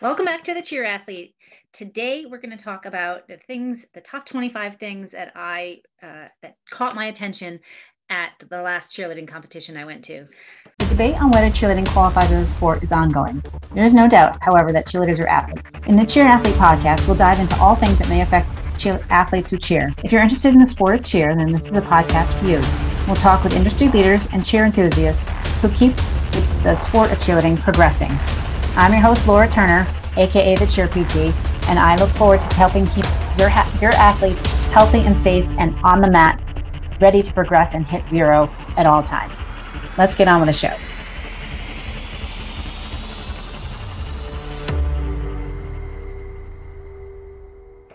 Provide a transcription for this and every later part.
Welcome back to the Cheer Athlete. Today we're going to talk about the things, the top 25 things that I uh, that caught my attention at the last cheerleading competition I went to. The debate on whether cheerleading qualifies as a sport is ongoing. There is no doubt, however, that cheerleaders are athletes. In the Cheer Athlete podcast, we'll dive into all things that may affect cheer- athletes who cheer. If you're interested in the sport of cheer, then this is a podcast for you. We'll talk with industry leaders and cheer enthusiasts who keep the sport of cheerleading progressing. I'm your host, Laura Turner, aka the Cheer PT, and I look forward to helping keep your, ha- your athletes healthy and safe and on the mat, ready to progress and hit zero at all times. Let's get on with the show.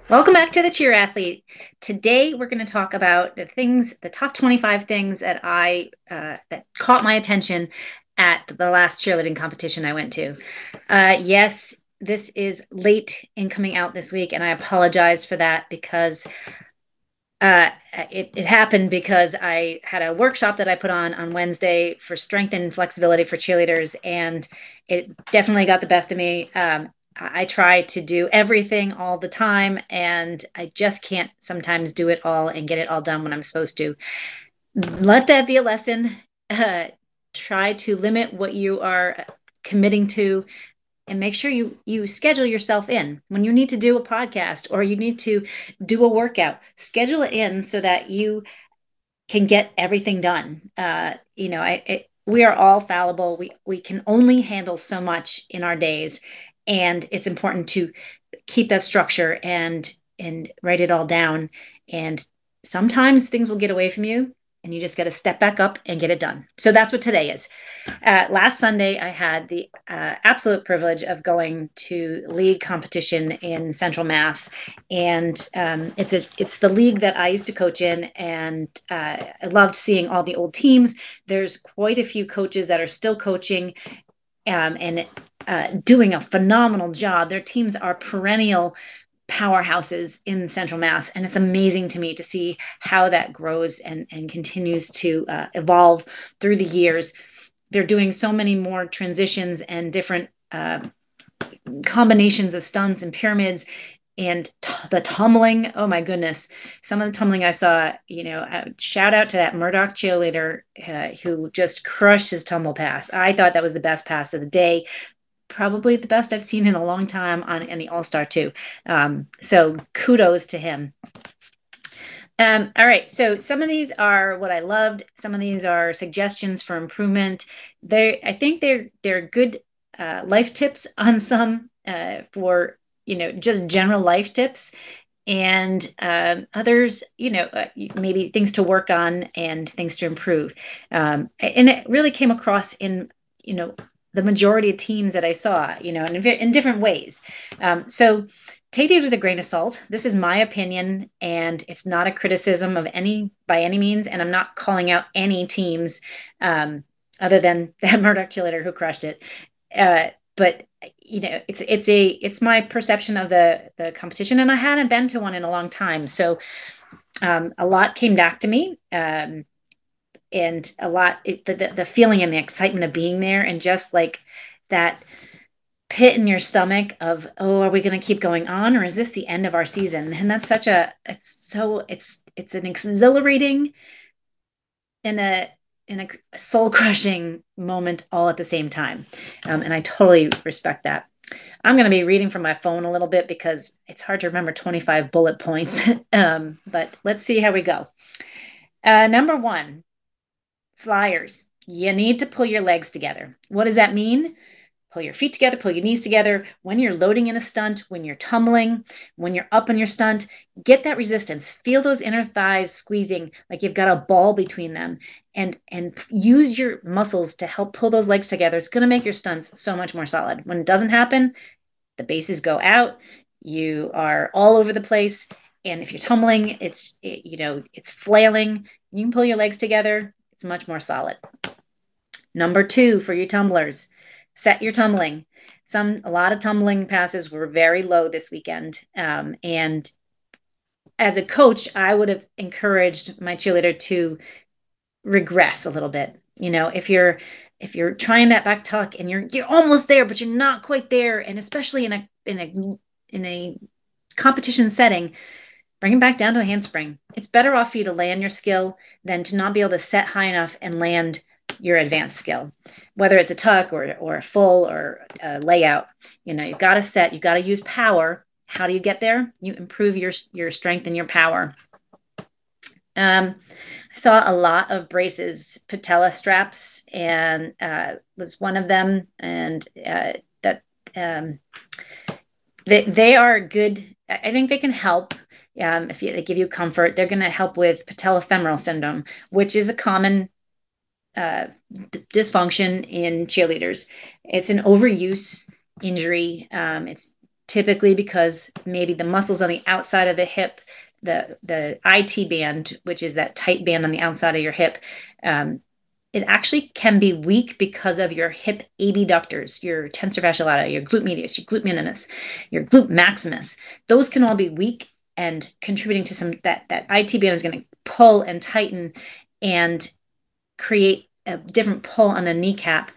Welcome back to the Cheer Athlete. Today we're going to talk about the things, the top 25 things that I uh, that caught my attention at the last cheerleading competition I went to. Uh, yes, this is late in coming out this week, and I apologize for that because uh, it, it happened because I had a workshop that I put on on Wednesday for strength and flexibility for cheerleaders, and it definitely got the best of me. Um, I try to do everything all the time, and I just can't sometimes do it all and get it all done when I'm supposed to. Let that be a lesson. Uh, try to limit what you are committing to and make sure you you schedule yourself in. When you need to do a podcast or you need to do a workout schedule it in so that you can get everything done. Uh, you know I, it, we are all fallible. We we can only handle so much in our days. And it's important to keep that structure and and write it all down. And sometimes things will get away from you and you just got to step back up and get it done. So that's what today is. Uh, last Sunday, I had the uh, absolute privilege of going to league competition in Central Mass, and um, it's a it's the league that I used to coach in, and uh, I loved seeing all the old teams. There's quite a few coaches that are still coaching, um, and uh, doing a phenomenal job. Their teams are perennial powerhouses in central mass and it's amazing to me to see how that grows and, and continues to uh, evolve through the years. They're doing so many more transitions and different uh, combinations of stunts and pyramids and t- the tumbling. Oh my goodness. Some of the tumbling i saw you know uh, shout out to that murdock cheerleader uh, who just crushed his tumble pass. I thought that was the best pass of the day probably the best I've seen in a long time on any All Star too. Um, so kudos to him. Um, all right, so some of these are what I loved. Some of these are suggestions for improvement. They, I think they're they're good uh, life tips on some uh, for you know just general life tips, and um, others, you know, uh, maybe things to work on and things to improve. Um, and it really came across in you know the majority of teams that I saw, you know, in, in different ways. Um, so take these with a grain of salt. This is my opinion, and it's not a criticism of any by any means. And I'm not calling out any teams um, other than that Murdock cheerleader who crushed it. Uh, but you know, it's it's a it's my perception of the the competition, and I hadn't been to one in a long time, so um, a lot came back to me. Um, and a lot it, the, the feeling and the excitement of being there and just like that pit in your stomach of oh are we going to keep going on or is this the end of our season? And that's such a it's so it's it's an exhilarating and a in a soul crushing moment all at the same time. Um, and i totally respect that. I'm going to be reading from my phone a little bit because it's hard to remember 25 bullet points. Um, but let's see how we go. Uh, number one flyers. You need to pull your legs together. What does that mean? Pull your feet together, pull your knees together. When you're loading in a stunt, when you're tumbling, when you're up on your stunt, get that resistance. Feel those inner thighs squeezing like you've got a ball between them and and use your muscles to help pull those legs together. It's going to make your stunts so much more solid. When it doesn't happen, the bases go out, you are all over the place, and if you're tumbling, it's it, you know, it's flailing. You can pull your legs together, it's much more solid. Number two for you tumblers, set your tumbling. Some a lot of tumbling passes were very low this weekend, um, and as a coach, I would have encouraged my cheerleader to regress a little bit. You know, if you're if you're trying that back tuck and you're you're almost there, but you're not quite there, and especially in a in a in a competition setting, bring him back down to a handspring. It's better off for you to land your skill than to not be able to set high enough and land your advanced skill, whether it's a tuck or, or a full or a layout. You know, you've got to set, you've got to use power. How do you get there? You improve your, your strength and your power. Um, I saw a lot of braces, patella straps, and uh, was one of them. And uh, that um, they, they are good. I think they can help um, if you, they give you comfort. They're going to help with patellofemoral syndrome, which is a common uh, dysfunction in cheerleaders. It's an overuse injury. Um, it's typically because maybe the muscles on the outside of the hip, the the IT band, which is that tight band on the outside of your hip, um, it actually can be weak because of your hip abductors, your tensor fasciae lata, your glute medius, your glute minimus, your glute maximus. Those can all be weak and contributing to some that that IT band is going to pull and tighten and create a different pull on the kneecap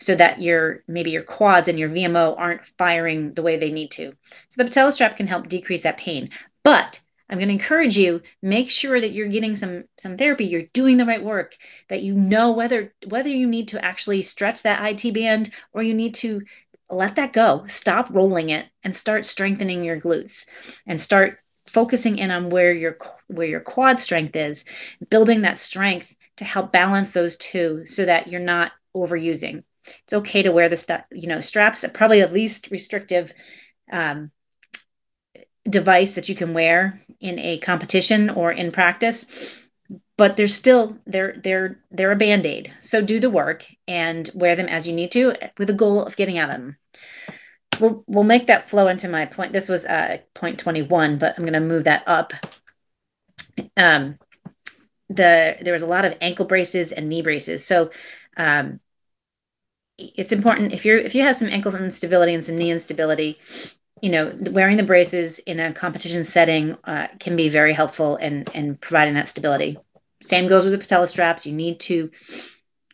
so that your maybe your quads and your VMO aren't firing the way they need to. So the patella strap can help decrease that pain. But I'm going to encourage you make sure that you're getting some some therapy, you're doing the right work, that you know whether whether you need to actually stretch that IT band or you need to let that go. Stop rolling it and start strengthening your glutes and start focusing in on where your where your quad strength is, building that strength to help balance those two so that you're not overusing. It's okay to wear the stuff, you know, straps, probably the least restrictive um, device that you can wear in a competition or in practice. But they're still they're they're they're a band-aid. So do the work and wear them as you need to with the goal of getting out of them. We'll we'll make that flow into my point. This was uh point 21, but I'm gonna move that up. Um, the there was a lot of ankle braces and knee braces. So um, it's important if you're if you have some ankle instability and some knee instability, you know, wearing the braces in a competition setting uh, can be very helpful in in providing that stability. Same goes with the patella straps. You need to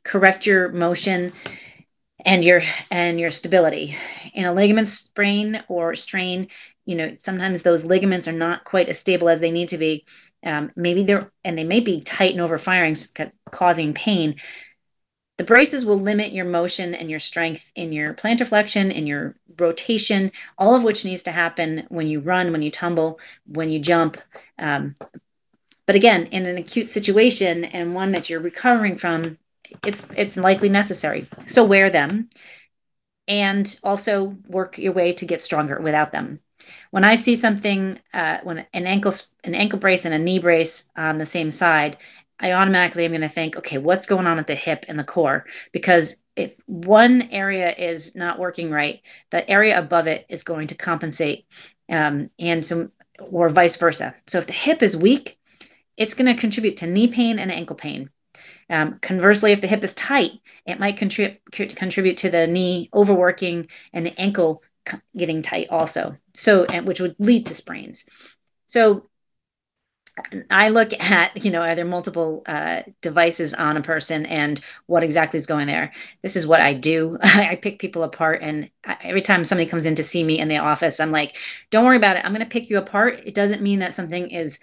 correct your motion and your and your stability. In a ligament sprain or strain, you know, sometimes those ligaments are not quite as stable as they need to be um, maybe they're and they may be tight and overfiring, causing pain. The braces will limit your motion and your strength in your plantar flexion, in your rotation, all of which needs to happen when you run, when you tumble, when you jump. Um, but again, in an acute situation and one that you're recovering from, it's it's likely necessary. So wear them, and also work your way to get stronger without them when I see something, uh, when an ankle an ankle brace and a knee brace on the same side, I automatically am going to think, okay, what's going on at the hip and the core? Because if one area is not working right, the area above it is going to compensate, um, and so or vice versa. So if the hip is weak, it's going to contribute to knee pain and ankle pain. Um, conversely, if the hip is tight, it might contribute contribute to the knee overworking and the ankle getting tight also. So, which would lead to sprains. So I look at, you know, are there multiple uh, devices on a person and what exactly is going there? This is what I do. I pick people apart. And every time somebody comes in to see me in the office, I'm like, don't worry about it. I'm going to pick you apart. It doesn't mean that something is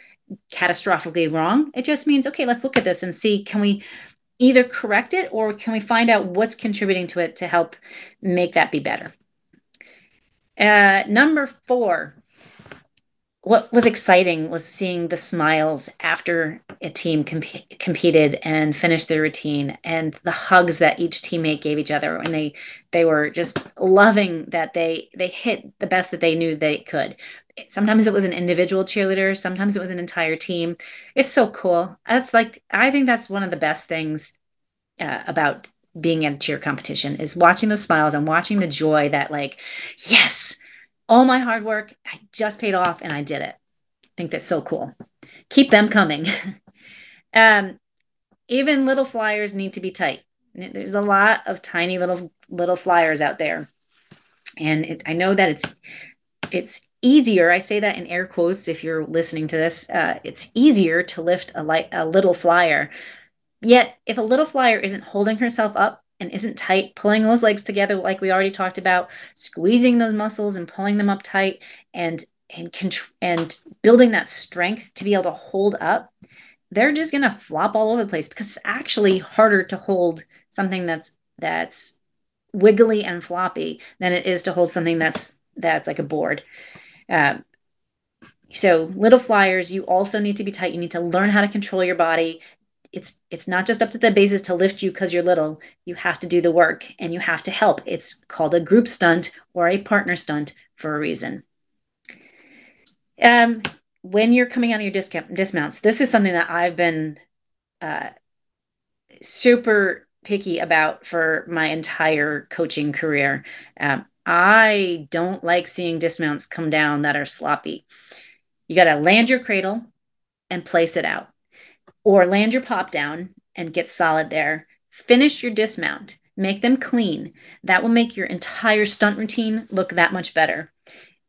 catastrophically wrong. It just means, okay, let's look at this and see can we either correct it or can we find out what's contributing to it to help make that be better? Uh, number four, what was exciting was seeing the smiles after a team comp- competed and finished their routine and the hugs that each teammate gave each other and they they were just loving that they they hit the best that they knew they could sometimes it was an individual cheerleader sometimes it was an entire team. It's so cool. That's like i think that's one of the best things uh, about being at a cheer competition is watching the smiles and watching the joy that like yes all my hard work i just paid off and i did it. I think that's so cool. Keep them coming. Um, even little flyers need to be tight. There's a lot of tiny little little flyers out there. And it, i know that it's it's easier i say that in air quotes if you're listening to this uh, it's easier to lift a light a little flyer. Yet, if a little flyer isn't holding herself up and isn't tight, pulling those legs together like we already talked about, squeezing those muscles and pulling them up tight and and contr- and building that strength to be able to hold up, they're just going to flop all over the place because it's actually harder to hold something that's that's wiggly and floppy than it is to hold something that's that's like a board. Um, so little flyers, you also need to be tight. You need to learn how to control your body. It's it's not just up to the bases to lift you because you're little. You have to do the work and you have to help. It's called a group stunt or a partner stunt for a reason. Um, when you're coming out of your discount dismounts, this is something that I've been uh, super picky about for my entire coaching career. Um, I don't like seeing dismounts come down that are sloppy. You got to land your cradle and place it out, or land your pop down and get solid there. Finish your dismount, make them clean. That will make your entire stunt routine look that much better.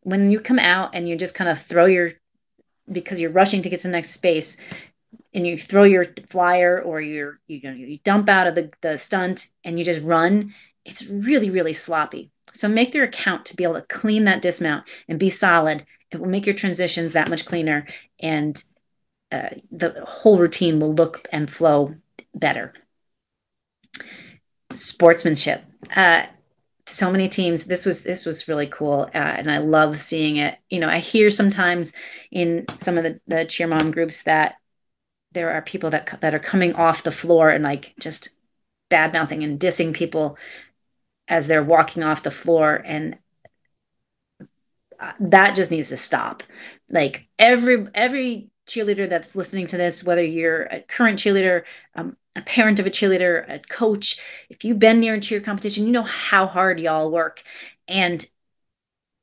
When you come out and you just kind of throw your, because you're rushing to get to the next space, and you throw your flyer or your you know you dump out of the, the stunt and you just run it's really really sloppy so make their account to be able to clean that dismount and be solid. It will make your transitions that much cleaner and uh, the whole routine will look and flow better. Sportsmanship. Uh, so many teams this was this was really cool uh, and i love seeing it. You know i hear sometimes in some of the, the cheer mom groups that there are people that that are coming off the floor and like just bad mouthing and dissing people as they're walking off the floor and uh, that just needs to stop. Like every every cheerleader that's listening to this whether you're a current cheerleader um, a parent of a cheerleader a coach if you've been near a cheer competition you know how hard y'all work. And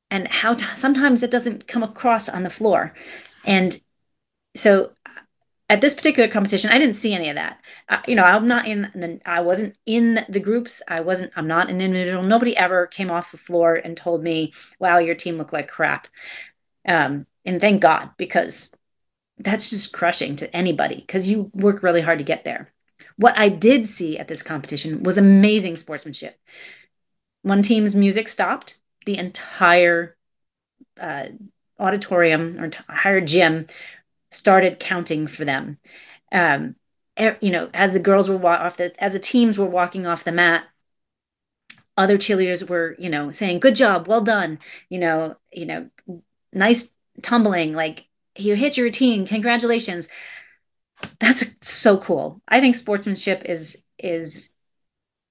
and how t- sometimes it doesn't come across on the floor. And so at this particular competition, I didn't see any of that. Uh, you know, I'm not in the, I wasn't in the groups. I wasn't, I'm not an individual. Nobody ever came off the floor and told me, wow, your team looked like crap. Um, and thank God, because that's just crushing to anybody because you work really hard to get there. What I did see at this competition was amazing sportsmanship. One team's music stopped, the entire uh, auditorium or entire gym started counting for them. Um, you know, as the girls were off the, as the teams were walking off the mat, other cheerleaders were, you know, saying, "Good job, well done," you know, you know, nice tumbling, like you hit your routine, congratulations. That's so cool. I think sportsmanship is is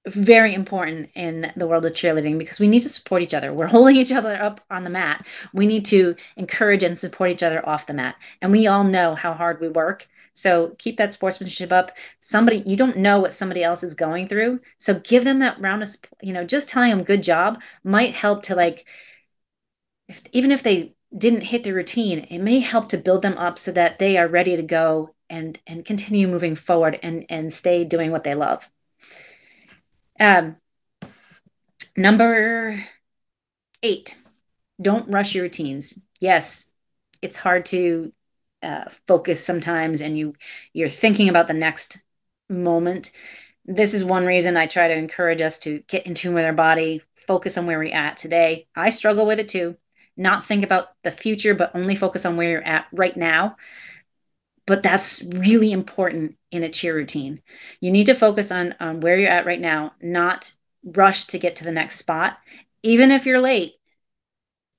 very important in the world of cheerleading because we need to support each other. We're holding each other up on the mat. We need to encourage and support each other off the mat. And we all know how hard we work. So keep that sportsmanship up. Somebody, you don't know what somebody else is going through. So give them that round of, you know, just telling them good job might help to like, if, even if they didn't hit the routine, it may help to build them up so that they are ready to go and and continue moving forward and and stay doing what they love. Um, number eight, don't rush your routines. Yes, it's hard to uh, focus sometimes, and you you're thinking about the next moment. This is one reason I try to encourage us to get in tune with our body, focus on where we're at today. I struggle with it too. Not think about the future, but only focus on where you're at right now but that's really important in a cheer routine. You need to focus on, on where you're at right now, not rush to get to the next spot. Even if you're late,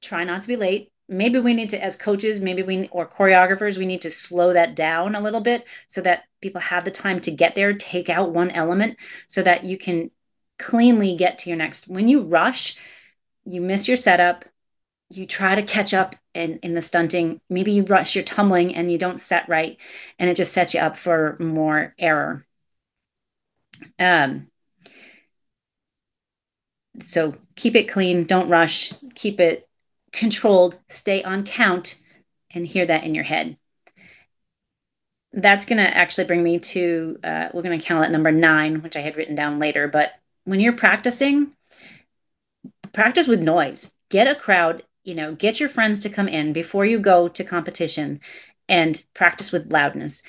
try not to be late. Maybe we need to, as coaches, maybe we or choreographers, we need to slow that down a little bit so that people have the time to get there, take out one element so that you can cleanly get to your next. When you rush, you miss your setup, you try to catch up in, in the stunting. Maybe you rush your tumbling and you don't set right, and it just sets you up for more error. Um, so keep it clean, don't rush, keep it controlled, stay on count, and hear that in your head. That's going to actually bring me to, uh, we're going to count at number nine, which I had written down later. But when you're practicing, practice with noise. Get a crowd you know, get your friends to come in before you go to competition and practice with loudness,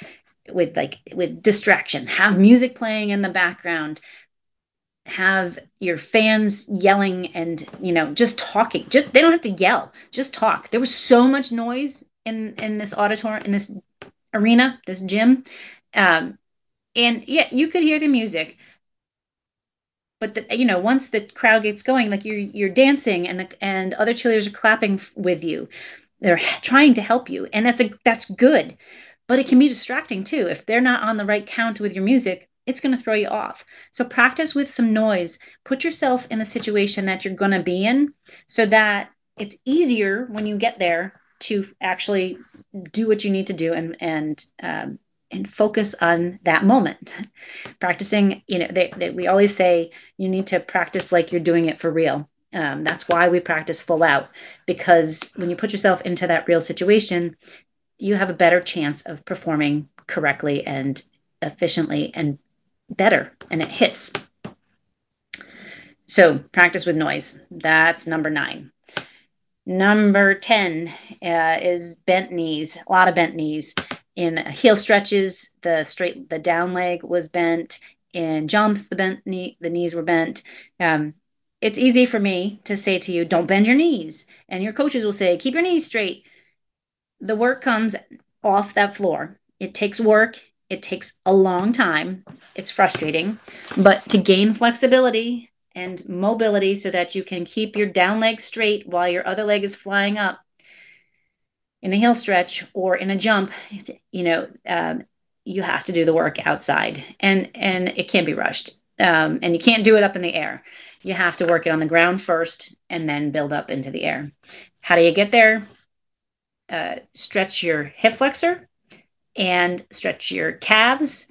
with like with distraction. Have music playing in the background. have your fans yelling and you know just talking just they don't have to yell just talk there was so much noise in in this auditorium in this arena this gym um and yeah you could hear the music but the, you know once the crowd gets going like you're you're dancing and the, and other cheerleaders are clapping with you they're trying to help you and that's a that's good but it can be distracting too if they're not on the right count with your music it's going to throw you off. So practice with some noise. Put yourself in a situation that you're going to be in so that it's easier when you get there to actually do what you need to do and and um, and focus on that moment. Practicing, you know, they, they, we always say you need to practice like you're doing it for real. Um, that's why we practice full out because when you put yourself into that real situation, you have a better chance of performing correctly and efficiently and better and it hits. So practice with noise. That's number nine. Number 10 uh, is bent knees, a lot of bent knees. In heel stretches, the straight, the down leg was bent. In jumps, the bent knee, the knees were bent. Um, it's easy for me to say to you, don't bend your knees. And your coaches will say, keep your knees straight. The work comes off that floor. It takes work. It takes a long time. It's frustrating, but to gain flexibility and mobility so that you can keep your down leg straight while your other leg is flying up in a heel stretch or in a jump, you know, um, you have to do the work outside and and it can't be rushed. Um, and you can't do it up in the air. You have to work it on the ground first and then build up into the air. How do you get there? Uh, stretch your hip flexor and stretch your calves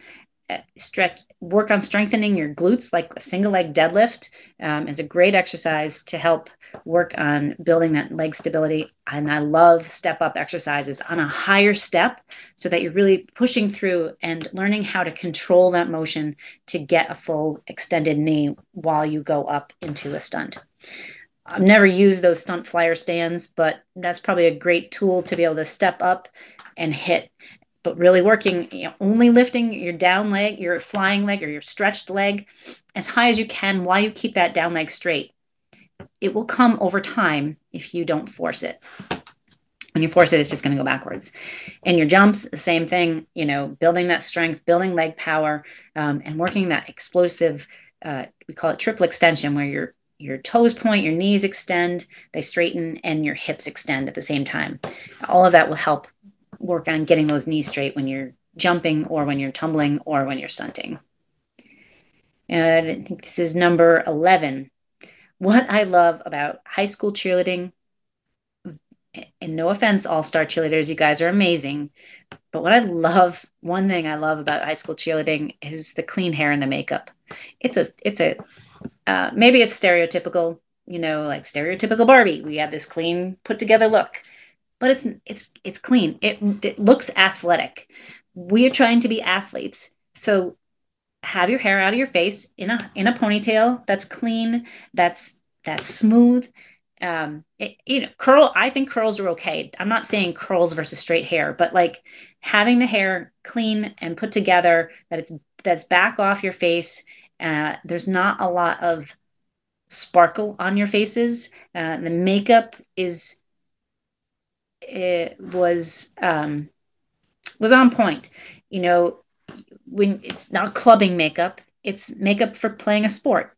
uh, stretch work on strengthening your glutes like a single leg deadlift um, is a great exercise to help work on building that leg stability. And i love step up exercises on a higher step so that you're really pushing through and learning how to control that motion to get a full extended knee while you go up into a stunt. I've never used those stunt flyer stands, but that's probably a great tool to be able to step up and hit. But really working, you know, only lifting your down leg, your flying leg, or your stretched leg as high as you can while you keep that down leg straight. It will come over time if you don't force it. When you force it, it's just going to go backwards. And your jumps, the same thing, you know, building that strength, building leg power, um, and working that explosive, uh, we call it triple extension, where your your toes point, your knees extend, they straighten, and your hips extend at the same time. All of that will help work on getting those knees straight when you're jumping or when you're tumbling or when you're stunting. And I think this is number 11. What I love about high school cheerleading, and no offense, all star cheerleaders, you guys are amazing. But what I love, one thing I love about high school cheerleading is the clean hair and the makeup. It's a, it's a, uh, maybe it's stereotypical, you know, like stereotypical Barbie. We have this clean, put together look but it's it's it's clean. It it looks athletic. We're trying to be athletes. So have your hair out of your face in a in a ponytail that's clean, that's that's smooth. Um, it, you know, curl. I think curls are okay. I'm not saying curls versus straight hair, but like having the hair clean and put together, that it's that's back off your face. Uh, there's not a lot of sparkle on your faces. Uh, the makeup is it was um, was on point. You know, when it's not clubbing makeup, it's makeup for playing a sport.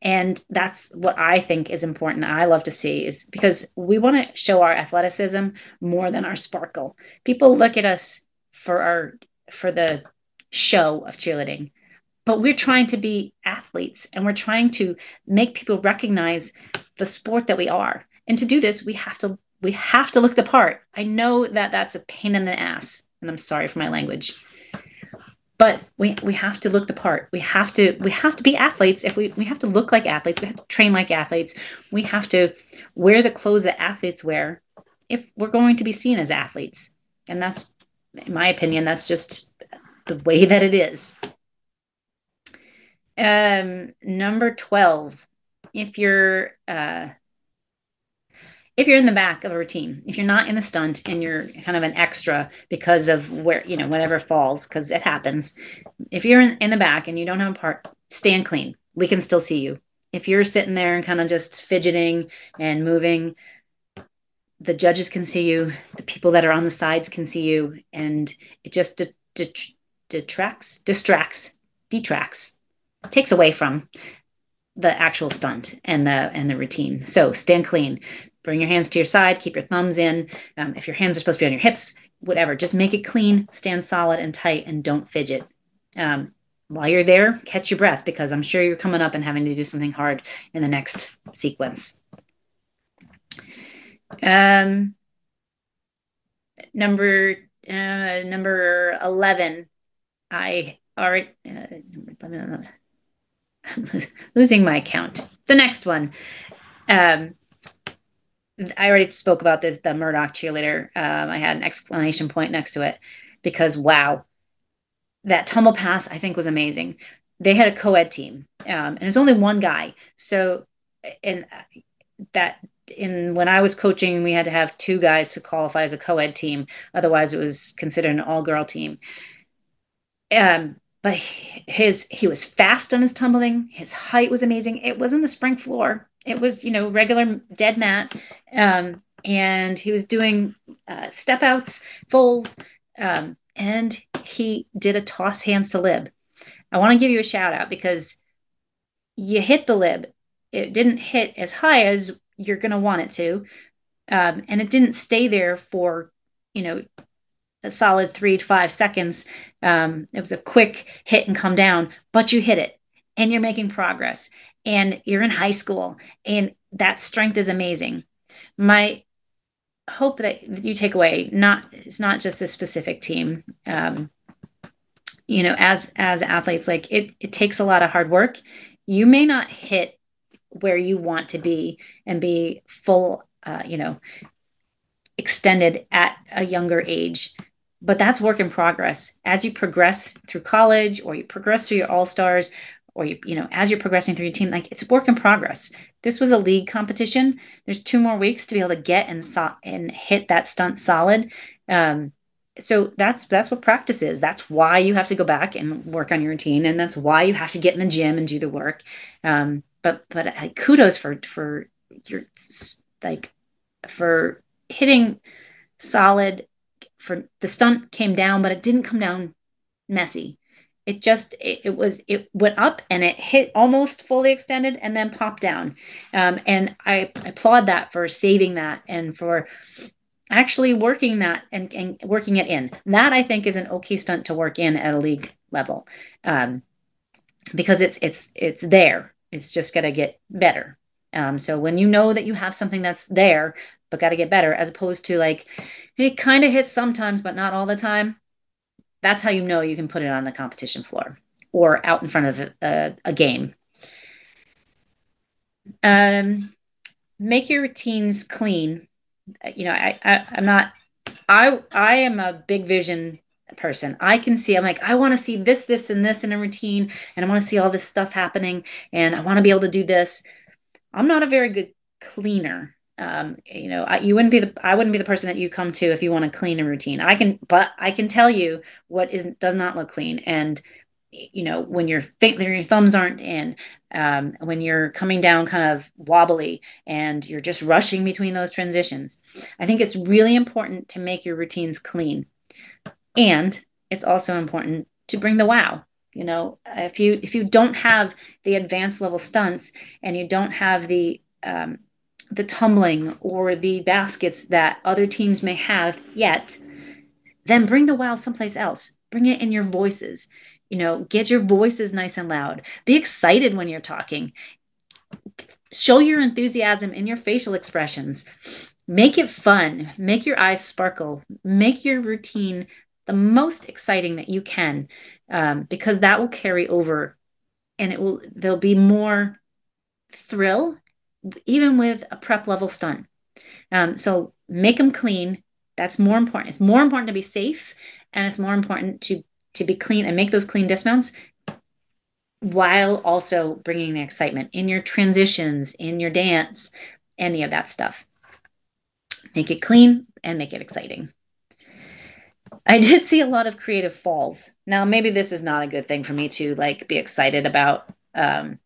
And that's what I think is important. I love to see is because we want to show our athleticism more than our sparkle. People look at us for our for the show of cheerleading, but we're trying to be athletes and we're trying to make people recognize the sport that we are. And to do this, we have to we have to look the part. I know that that's a pain in the ass, and I'm sorry for my language. But we, we have to look the part. We have to we have to be athletes. If we we have to look like athletes, we have to train like athletes. We have to wear the clothes that athletes wear if we're going to be seen as athletes. And that's in my opinion, that's just the way that it is. Um, number 12. If you're uh, if you're in the back of a routine, if you're not in the stunt and you're kind of an extra because of where, you know, whatever falls, because it happens. If you're in, in the back and you don't have a part, stand clean. we can still see you. If you're sitting there and kind of just fidgeting and moving, the judges can see you, the people that are on the sides can see you, and it just de- de- detracts, distracts, detracts, takes away from the actual stunt and the and the routine. So stand clean. Bring your hands to your side. Keep your thumbs in. Um, if your hands are supposed to be on your hips, whatever. Just make it clean. Stand solid and tight, and don't fidget. Um, while you're there, catch your breath because I'm sure you're coming up and having to do something hard in the next sequence. Um, number uh, number eleven, I already uh, I'm losing my count. The next one, um, I already spoke about this. The Murdock cheerleader. Um, I had an exclamation point next to it because wow, that tumble pass I think was amazing. They had a co-ed team, um, and it's only one guy. So, and that in when I was coaching, we had to have two guys to qualify as a co-ed team. Otherwise, it was considered an all-girl team. Um, but his he was fast on his tumbling. His height was amazing. It wasn't the spring floor. It was you know regular dead mat, um, and he was doing uh, step outs, fulls, um, and he did a toss hands to lib. I want to give you a shout out because you hit the lib. It didn't hit as high as you're going to want it to. Um, and it didn't stay there for, you know, a solid three to five seconds. Um, it was a quick hit and come down, but you hit it and you're making progress and you're in high school and that strength is amazing. My hope that you take away not it's not just a specific team. Um, you know, as as athletes, like it it takes a lot of hard work. You may not hit where you want to be and be full, uh, you know, extended at a younger age. But that's work in progress. As you progress through college or you progress through your all stars or you, you know, as you're progressing through your team, like it's work in progress. This was a league competition. There's two more weeks to be able to get and so- and hit that stunt solid. Um, so that's that's what practice is. That's why you have to go back and work on your routine, and that's why you have to get in the gym and do the work. Um, but but uh, kudos for for your like for hitting solid. For the stunt came down, but it didn't come down messy. It just it, it was it went up and it hit almost fully extended and then popped down. Um, and I, applaud that for saving that and for actually working that and, and working it in. That I think is an okay stunt to work in at a league level. Um, because it's it's it's there. It's just gonna get better. Um, so when you know that you have something that's there but got to get better, as opposed to like it kind of hits sometimes but not all the time, that's how you know you can put it on the competition floor or out in front of a, a game. Um, make your routines clean you know, I, I I'm not I I am a big vision person. I can see, I'm like, I want to see this, this, and this in a routine, and I want to see all this stuff happening, and I want to be able to do this. I'm not a very good cleaner. Um, you know, I, you wouldn't be the I wouldn't be the person that you come to if you want to clean a routine. I can, but I can tell you what is does not look clean, and you know when your your thumbs aren't in um, when you're coming down kind of wobbly and you're just rushing between those transitions i think it's really important to make your routines clean. And it's also important to bring the wow. You know if you if you don't have the advanced level stunts and you don't have the um, the tumbling or the baskets that other teams may have yet then bring the wow someplace else. Bring it in your voices. You know get your voices nice and loud. Be excited when you're talking. Show your enthusiasm in your facial expressions. Make it fun. Make your eyes sparkle. Make your routine the most exciting that you can um, because that will carry over and it will there'll be more thrill even with a prep level stunt um, so make them clean that's more important it's more important to be safe and it's more important to to be clean and make those clean dismounts while also bringing the excitement in your transitions, in your dance, any of that stuff. Make it clean and make it exciting. I did see a lot of creative falls. Now, maybe this is not a good thing for me to like be excited about. Um,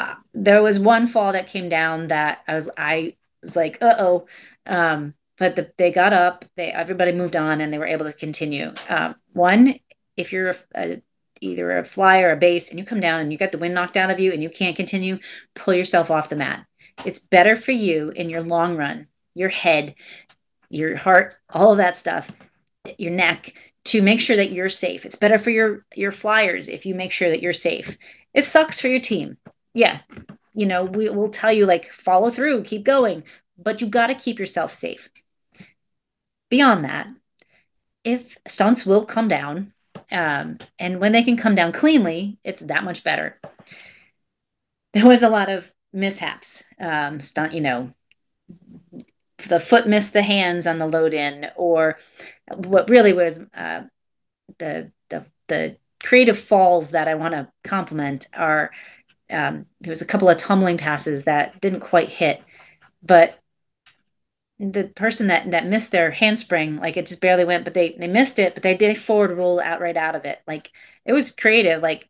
uh, there was one fall that came down that I was I was like, uh oh. Um, but the, they got up. They everybody moved on, and they were able to continue. Um, one, if you're a, a, either a fly or a base, and you come down and you get the wind knocked out of you, and you can't continue, pull yourself off the mat. It's better for you in your long run, your head, your heart, all of that stuff, your neck, to make sure that you're safe. It's better for your your flyers if you make sure that you're safe. It sucks for your team. Yeah. You know, we will tell you like follow through, keep going, but you got to keep yourself safe. Beyond that, if stunts will come down, um, and when they can come down cleanly, it's that much better. There was a lot of mishaps, um, stunt, you know, the foot missed the hands on the load in, or what really was uh, the the the creative falls that I want to compliment are um, there was a couple of tumbling passes that didn't quite hit, but the person that that missed their handspring, like it just barely went, but they they missed it, but they did a forward roll out right out of it. Like it was creative. Like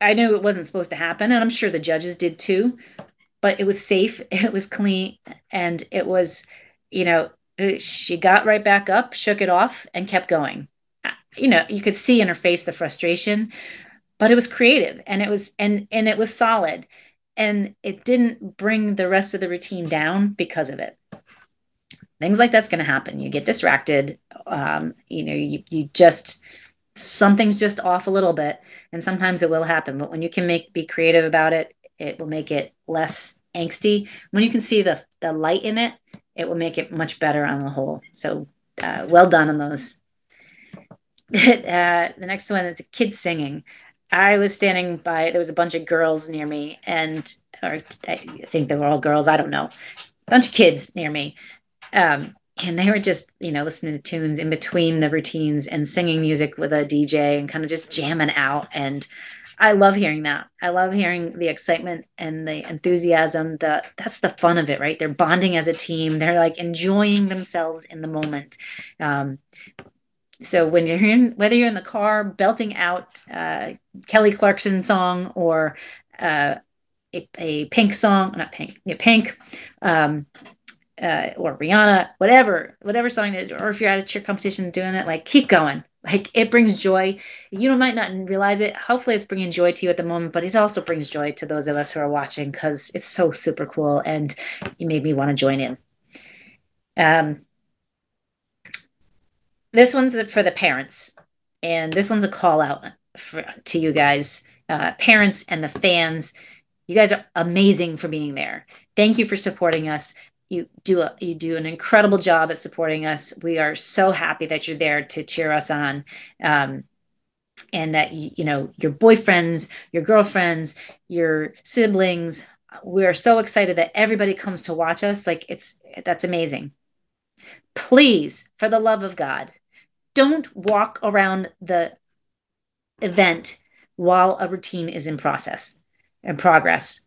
I knew it wasn't supposed to happen, and I'm sure the judges did too, but it was safe, it was clean, and it was, you know, she got right back up, shook it off, and kept going. You know, you could see in her face the frustration, but it was creative and it was and and it was solid. And it didn't bring the rest of the routine down because of it. Things like that's going to happen. You get distracted um, you know you, you just something's just off a little bit and sometimes it will happen. But when you can make be creative about it it will make it less angsty. When you can see the the light in it it will make it much better on the whole. So uh, well done on those. Uh, the next one is kids singing I was standing by, there was a bunch of girls near me, and, or I think they were all girls, I don't know, a bunch of kids near me. Um, and they were just, you know, listening to tunes in between the routines and singing music with a DJ and kind of just jamming out. And I love hearing that. I love hearing the excitement and the enthusiasm. The that's the fun of it, right? They're bonding as a team. They're like enjoying themselves in the moment. Um, so when you're in whether you're in the car belting out uh, kelly clarkson song or uh, a, a, pink song not pink yeah, pink um, uh, or rihanna whatever whatever song it is or if you're at a cheer competition doing it like keep going. Like it brings joy. You might not realize it. Hopefully it's bringing joy to you at the moment but it also brings joy to those of us who are watching because it's so super cool and you made me want to join in. Um, this one's for the parents, and this one's a call out for, to you guys, uh, parents and the fans. You guys are amazing for being there. Thank you for supporting us. You do a, you do an incredible job at supporting us. We are so happy that you're there to cheer us on. Um, and that you know your boyfriends your girlfriends your siblings we are so excited that everybody comes to watch us like it's that's amazing please, for the love of God, don't walk around the event while a routine is in process and progress.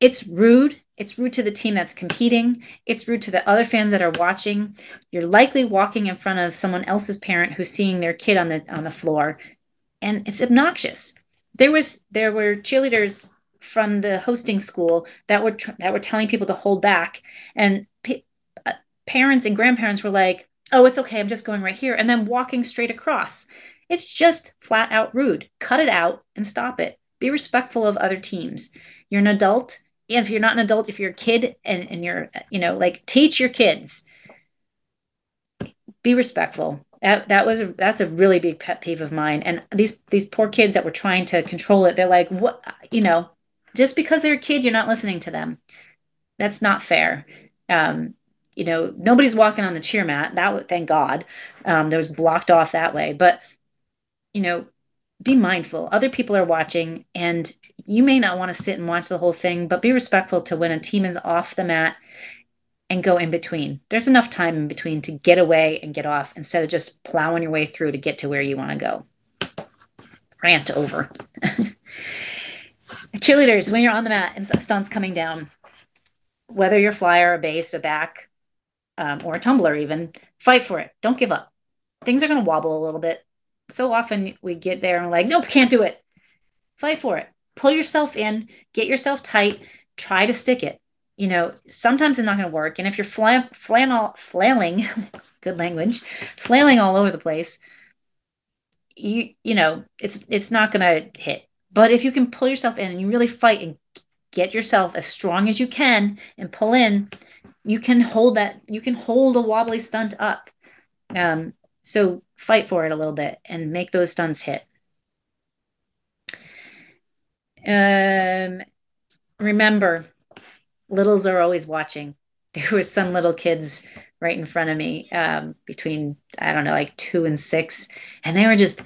It's rude. It's rude to the team that's competing. It's rude to the other fans that are watching. You're likely walking in front of someone else's parent who's seeing their kid on the on the floor, and it's obnoxious. There was there were cheerleaders from the hosting school that were that were telling people to hold back, and parents and grandparents were like, oh, it's okay, I'm just going right here, and then walking straight across. It's just flat out rude. Cut it out and stop it. Be respectful of other teams. You're an adult. And if you're not an adult, if you're a kid and, and you're, you know, like teach your kids. Be respectful. That that was a that's a really big pet peeve of mine. And these these poor kids that were trying to control it, they're like, what you know, just because they're a kid, you're not listening to them. That's not fair. Um, you know, nobody's walking on the cheer mat. That would thank God, um, that was blocked off that way. But you know, be mindful. Other people are watching, and you may not want to sit and watch the whole thing, but be respectful to when a team is off the mat and go in between. There's enough time in between to get away and get off instead of just plowing your way through to get to where you want to go. Rant over. Cheerleaders, when you're on the mat and stunts coming down, whether you're flyer or base or back, um, or a tumbler even fight for it. Don't give up. Things are going to wobble a little bit. So often we get there and we're like nope can't do it. Fight for it. Pull yourself in, get yourself tight, try to stick it. You know, sometimes it's not going to work. And if you're flan, flannel, flailing, good language, flailing all over the place, you you know, it's it's not going to hit. But if you can pull yourself in and you really fight and get yourself as strong as you can and pull in, you can hold that. You can hold a wobbly stunt up. Um, so fight for it a little bit and make those stunts hit. Um, remember, littles are always watching. There was some little kids right in front of me um, between, I don't know, like two and six. And they were just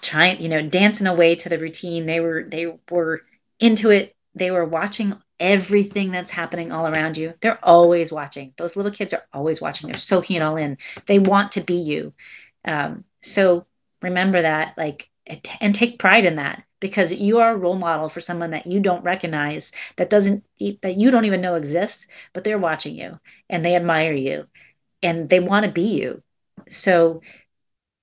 trying, you know, dancing away to the routine. They were, they were into it. They were watching everything that's happening all around you. They're always watching. Those little kids are always watching. They're soaking it all in. They want to be you. Um, so remember that, like, and take pride in that because you are a role model for someone that you don't recognize that doesn't that you don't even know exists but they're watching you and they admire you and they want to be you so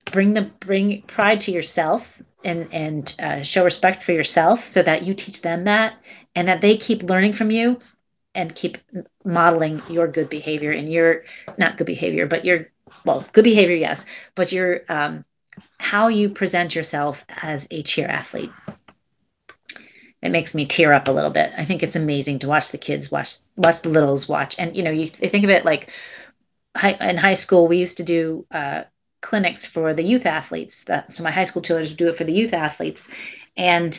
bring the bring pride to yourself and and uh, show respect for yourself so that you teach them that and that they keep learning from you and keep modeling your good behavior and your not good behavior but your well good behavior yes but your um, how you present yourself as a cheer athlete. It makes me tear up a little bit. I think it's amazing to watch the kids watch watch the littles watch, and you know you think of it like high, in high school we used to do uh, clinics for the youth athletes. That, so my high school children do it for the youth athletes, and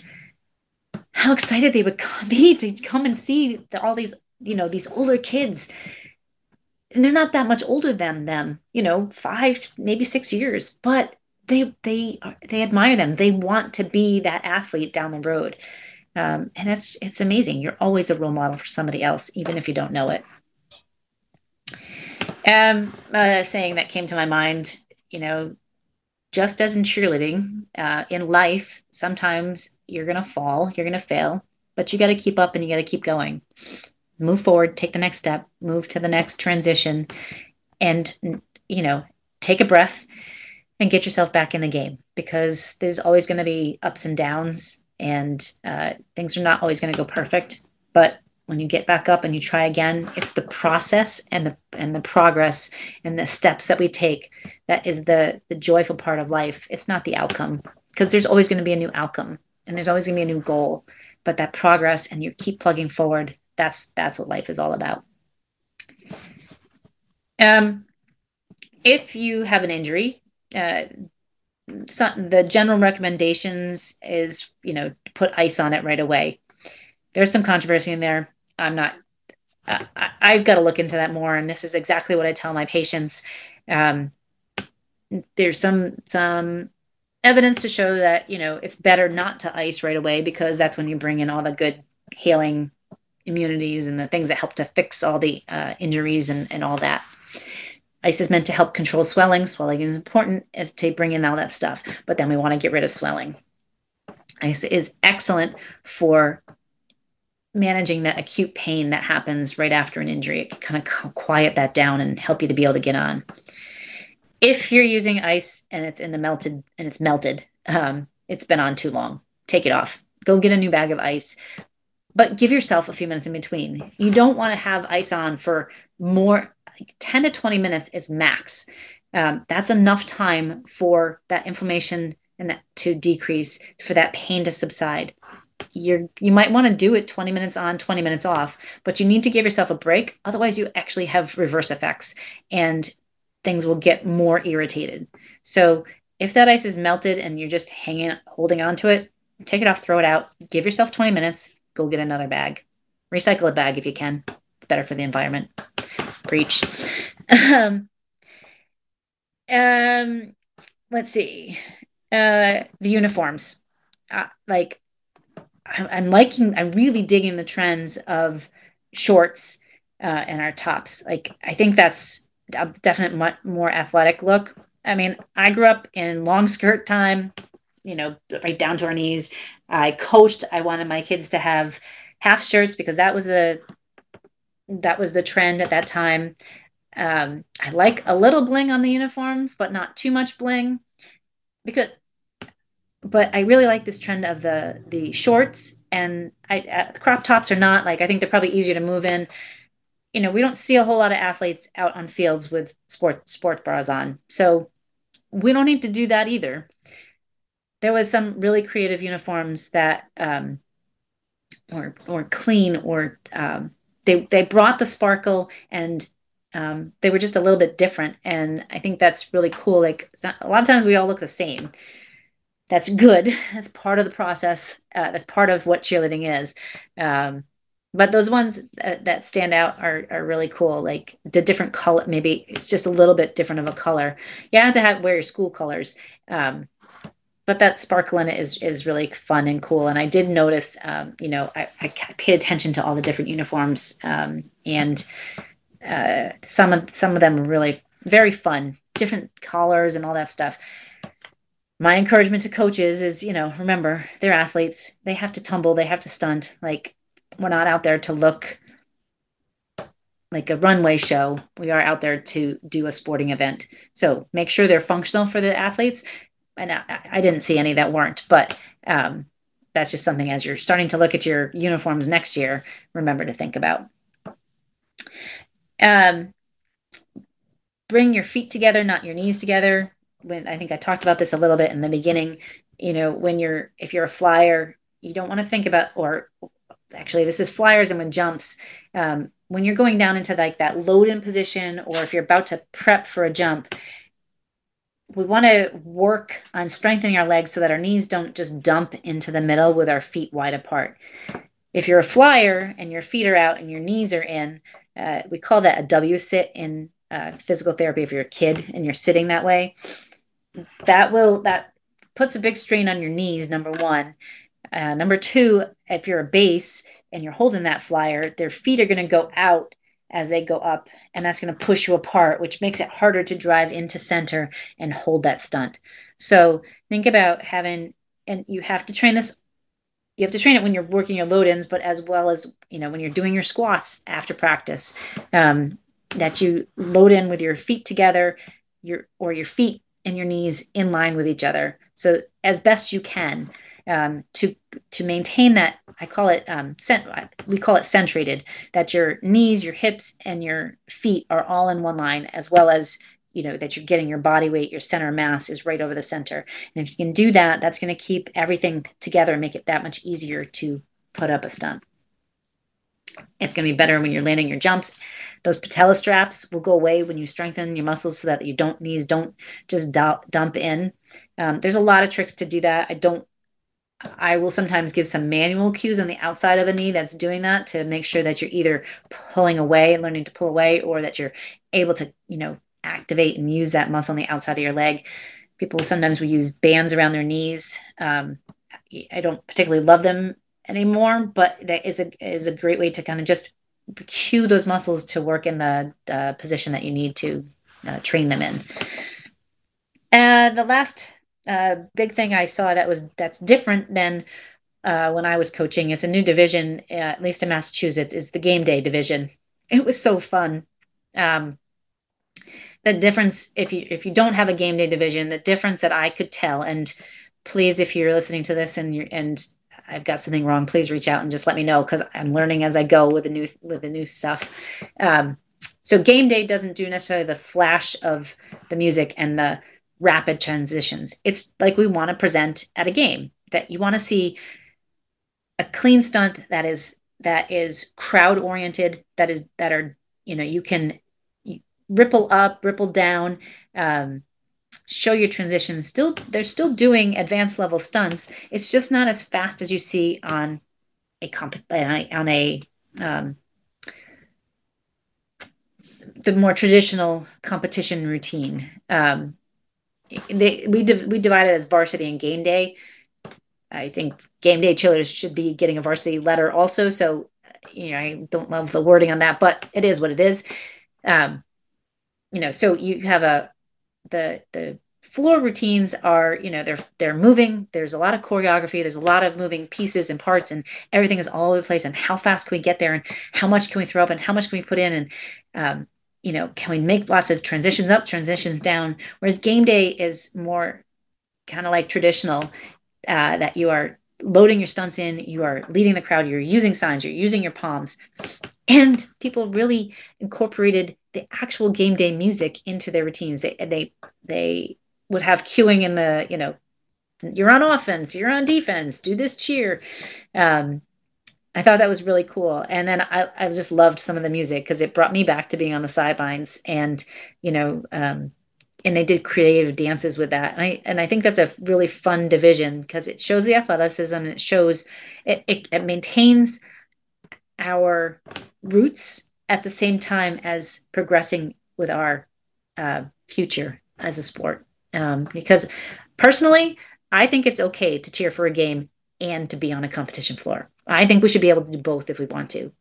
how excited they would be to come and see the, all these you know these older kids and they're not that much older than them you know five maybe six years but they they they admire them. They want to be that athlete down the road, um, and it's it's amazing. You're always a role model for somebody else, even if you don't know it. Um, a saying that came to my mind, you know, just as in cheerleading, uh, in life, sometimes you're gonna fall, you're gonna fail, but you got to keep up and you got to keep going. Move forward, take the next step, move to the next transition, and you know, take a breath and get yourself back in the game because there's always going to be ups and downs and uh, things are not always going to go perfect but when you get back up and you try again it's the process and the and the progress and the steps that we take that is the the joyful part of life it's not the outcome because there's always going to be a new outcome and there's always going to be a new goal but that progress and you keep plugging forward that's that's what life is all about um if you have an injury uh, the general recommendations is you know put ice on it right away. There's some controversy in there. I'm not. I, have got to look into that more, and this is exactly what I tell my patients. Um, there's some some evidence to show that you know it's better not to ice right away because that's when you bring in all the good healing immunities and the things that help to fix all the uh, injuries and, and all that. Ice is meant to help control swelling. Swelling is important as to bring in all that stuff, but then we want to get rid of swelling. Ice is excellent for managing that acute pain that happens right after an injury. It can kind of quiet that down and help you to be able to get on. If you're using ice and it's in the melted and it's melted, um, it's been on too long. Take it off. Go get a new bag of ice but give yourself a few minutes in between. You don't want to have ice on for more like 10 to 20 minutes is max. Um, that's enough time for that inflammation and that to decrease, for that pain to subside. You're you might want to do it 20 minutes on, 20 minutes off, but you need to give yourself a break. Otherwise, you actually have reverse effects and things will get more irritated. So if that ice is melted and you're just hanging holding on to it, take it off, throw it out, give yourself 20 minutes, go get another bag. Recycle a bag if you can. It's better for the environment. Preach. Um, um, let's see. Uh, the uniforms. Uh, like, I'm, liking, I'm really digging the trends of shorts uh, and our tops. Like, I think that's a definite more athletic look. I mean, I grew up in long skirt time, you know, right down to our knees. I coached. I wanted my kids to have half shirts because that was the that was the trend at that time. Um, I like a little bling on the uniforms, but not too much bling because but I really like this trend of the the shorts and I uh, crop tops are not like I think they're probably easier to move in. You know, we don't see a whole lot of athletes out on fields with sport sport bras on, so we don't need to do that either. There was some really creative uniforms that um, or or clean or um, they they brought the sparkle and um, they were just a little bit different and I think that's really cool. Like a lot of times we all look the same that's good. That's part of the process. Uh, that's part of what cheerleading is. Um, but those ones that, that, stand out are, are really cool. Like the different color, maybe it's just a little bit different of a color. You have to have wear your school colors. Um, but that sparkle in it is is really fun and cool. And I did notice, um, you know, I, I, paid attention to all the different uniforms, um, and uh, some of some of them were really very fun, different colors and all that stuff my encouragement to coaches is, you know, remember, they're athletes. They have to tumble, they have to stunt. Like, we're not out there to look like a runway show. We are out there to do a sporting event. So make sure they're functional for the athletes. And I, I didn't see any that weren't, but um, that's just something as you're starting to look at your uniforms next year, remember to think about. Um, bring your feet together, not your knees together when I think I talked about this a little bit in the beginning, you know, when you're if you're a flyer, you don't want to think about or actually this is flyers and when jumps. Um, when you're going down into like that load in position or if you're about to prep for a jump, we want to work on strengthening our legs so that our knees don't just dump into the middle with our feet wide apart. If you're a flyer and your feet are out and your knees are in, uh, we call that a W sit in uh, physical therapy if you're a kid and you're sitting that way that will that puts a big strain on your knees number one. Uh, number two if you're a base and you're holding that flyer their feet are going to go out as they go up and that's going to push you apart which makes it harder to drive into center and hold that stunt. So think about having and you have to train this you have to train it when you're working your load ins but as well as you know when you're doing your squats after practice um, that you load in with your feet together your or your feet and your knees in line with each other. So as best you can um, to to maintain that. I call it um, cent- we call it centrated. That your knees, your hips, and your feet are all in one line, as well as you know that you're getting your body weight, your center mass is right over the center. And if you can do that, that's going to keep everything together and make it that much easier to put up a stunt. It's going to be better when you're landing your jumps. Those patella straps will go away when you strengthen your muscles so that you don't knees don't just dump in. Um, there's a lot of tricks to do that. I don't. I will sometimes give some manual cues on the outside of a knee that's doing that to make sure that you're either pulling away, and learning to pull away, or that you're able to, you know, activate and use that muscle on the outside of your leg. People sometimes will use bands around their knees. Um, I don't particularly love them anymore, but that is a is a great way to kind of just cue those muscles to work in the, the position that you need to uh, train them in. And the last uh, big thing I saw that was that's different than uh, when I was coaching. It's a new division, uh, at least in Massachusetts, is the game day division. It was so fun. Um, the difference if you if you don't have a game day division, the difference that I could tell, and please, if you're listening to this and you're and I've got something wrong, please reach out and just let me know because I'm learning as I go with the new with the new stuff. Um, so game day doesn't do necessarily the flash of the music and the rapid transitions. It's like we want to present at a game that you want to see a clean stunt that is that is crowd oriented that is that are you know you can ripple up ripple down um, show your transitions. Still, they're still doing advanced level stunts. It's just not as fast as you see on a comp on a um, the more traditional competition routine. Um, they, we we divide it as varsity and game day. I think game day chillers should be getting a varsity letter also. So, you know, I don't love the wording on that, but it is what it is. Um, you know, so you have a the the floor routines are you know they're they're moving. There's a lot of choreography. There's a lot of moving pieces and parts and everything is all over the place. And how fast can we get there? And how much can we throw up? And how much can we put in? And um, you know can we make lots of transitions up transitions down? Whereas game day is more kind of like traditional uh, that you are loading your stunts in, you are leading the crowd, you're using signs, you're using your palms. And people really incorporated the actual game day music into their routines. They they they would have cueing in the, you know, you're on offense, you're on defense, do this cheer. Um, I thought that was really cool. And then I, I just loved some of the music because it brought me back to being on the sidelines and, you know, um, and they did creative dances with that. And I, and I think that's a really fun division because it shows the athleticism and it shows, it, it, it maintains our roots at the same time as progressing with our uh, future as a sport. Um, because personally, I think it's okay to cheer for a game and to be on a competition floor. I think we should be able to do both if we want to.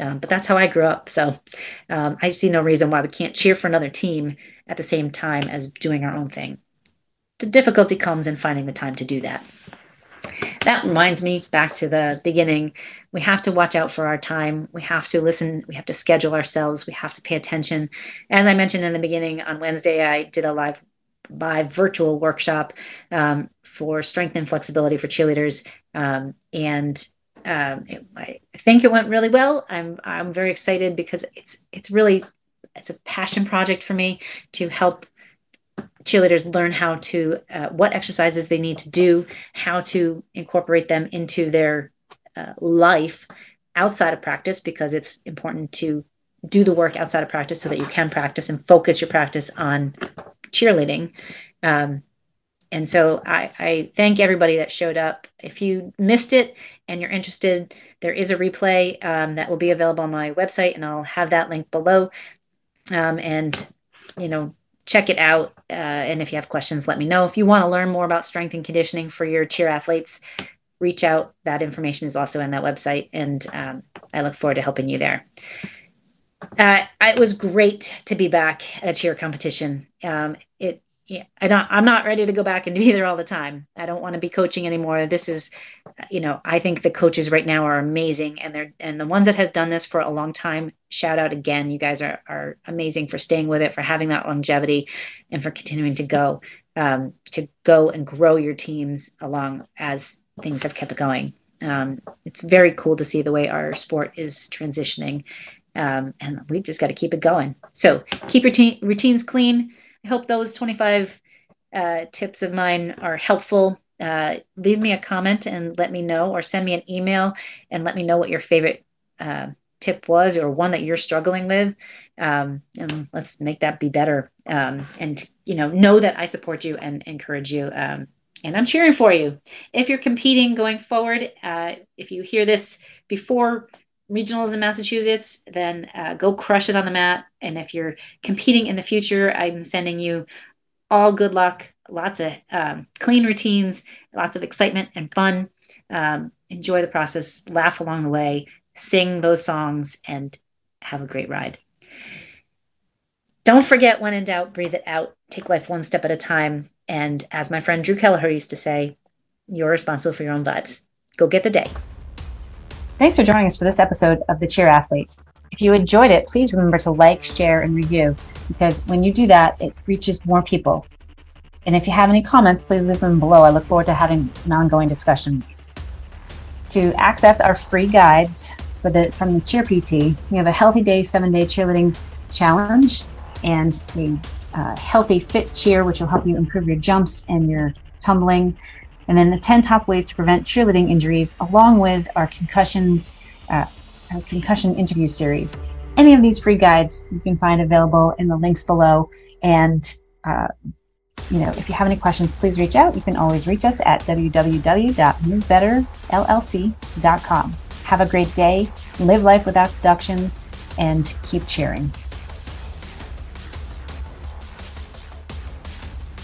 Um, but that's how I grew up. So um, I see no reason why we can't cheer for another team at the same time as doing our own thing. The difficulty comes in finding the time to do that. That reminds me back to the beginning. We have to watch out for our time. We have to listen. We have to schedule ourselves. We have to pay attention. As I mentioned in the beginning, on Wednesday, I did a live live virtual workshop um, for strength and flexibility for cheerleaders. Um, and um, it, I think it went really well. I'm I'm very excited because it's it's really it's a passion project for me to help cheerleaders learn how to uh, what exercises they need to do, how to incorporate them into their uh, life outside of practice because it's important to do the work outside of practice so that you can practice and focus your practice on cheerleading. Um, and so I, I, thank everybody that showed up. If you missed it and you're interested, there is a replay um, that will be available on my website, and I'll have that link below. Um, and you know, check it out. Uh, and if you have questions, let me know. If you want to learn more about strength and conditioning for your cheer athletes, reach out. That information is also on that website, and um, I look forward to helping you there. Uh, it was great to be back at a cheer competition. Um, yeah, I don't, I'm not ready to go back and be there all the time. I don't want to be coaching anymore. This is, you know, I think the coaches right now are amazing, and they're and the ones that have done this for a long time. Shout out again, you guys are are amazing for staying with it, for having that longevity, and for continuing to go um, to go and grow your teams along as things have kept going. Um, it's very cool to see the way our sport is transitioning um, and we just got to keep it going. So keep your routines clean. I hope those 25 uh, tips of mine are helpful. Uh, leave me a comment and let me know, or send me an email and let me know what your favorite uh, tip was or one that you're struggling with. Um, and let's make that be better. Um, and, you know, know that I support you and encourage you. Um, and I'm cheering for you. If you're competing going forward, uh, if you hear this before regionals in Massachusetts, then uh, go crush it on the mat. And if you're competing in the future, I'm sending you all good luck, lots of um, clean routines, lots of excitement and fun. Um, enjoy the process, laugh along the way, sing those songs, and have a great ride. Don't forget when in doubt, breathe it out. Take life one step at a time. And as my friend Drew Kelleher used to say, you're responsible for your own vibes. Go get the day. Thanks for joining us for this episode of The Cheer Athlete. If you enjoyed it, please remember to like, share, and review because when you do that, it reaches more people. And if you have any comments, please leave them below. I look forward to having an ongoing discussion. To access our free guides for the from the Cheer PT, we have a Healthy Day seven day cheerleading challenge and a uh, healthy fit cheer, which will help you improve your jumps and your tumbling and then the 10 top ways to prevent cheerleading injuries, along with our concussions, uh, our concussion interview series. Any of these free guides you can find available in the links below. And, uh, you know, if you have any questions, please reach out. You can always reach us at www.movebetterllc.com. Have a great day, live life without deductions, and keep cheering.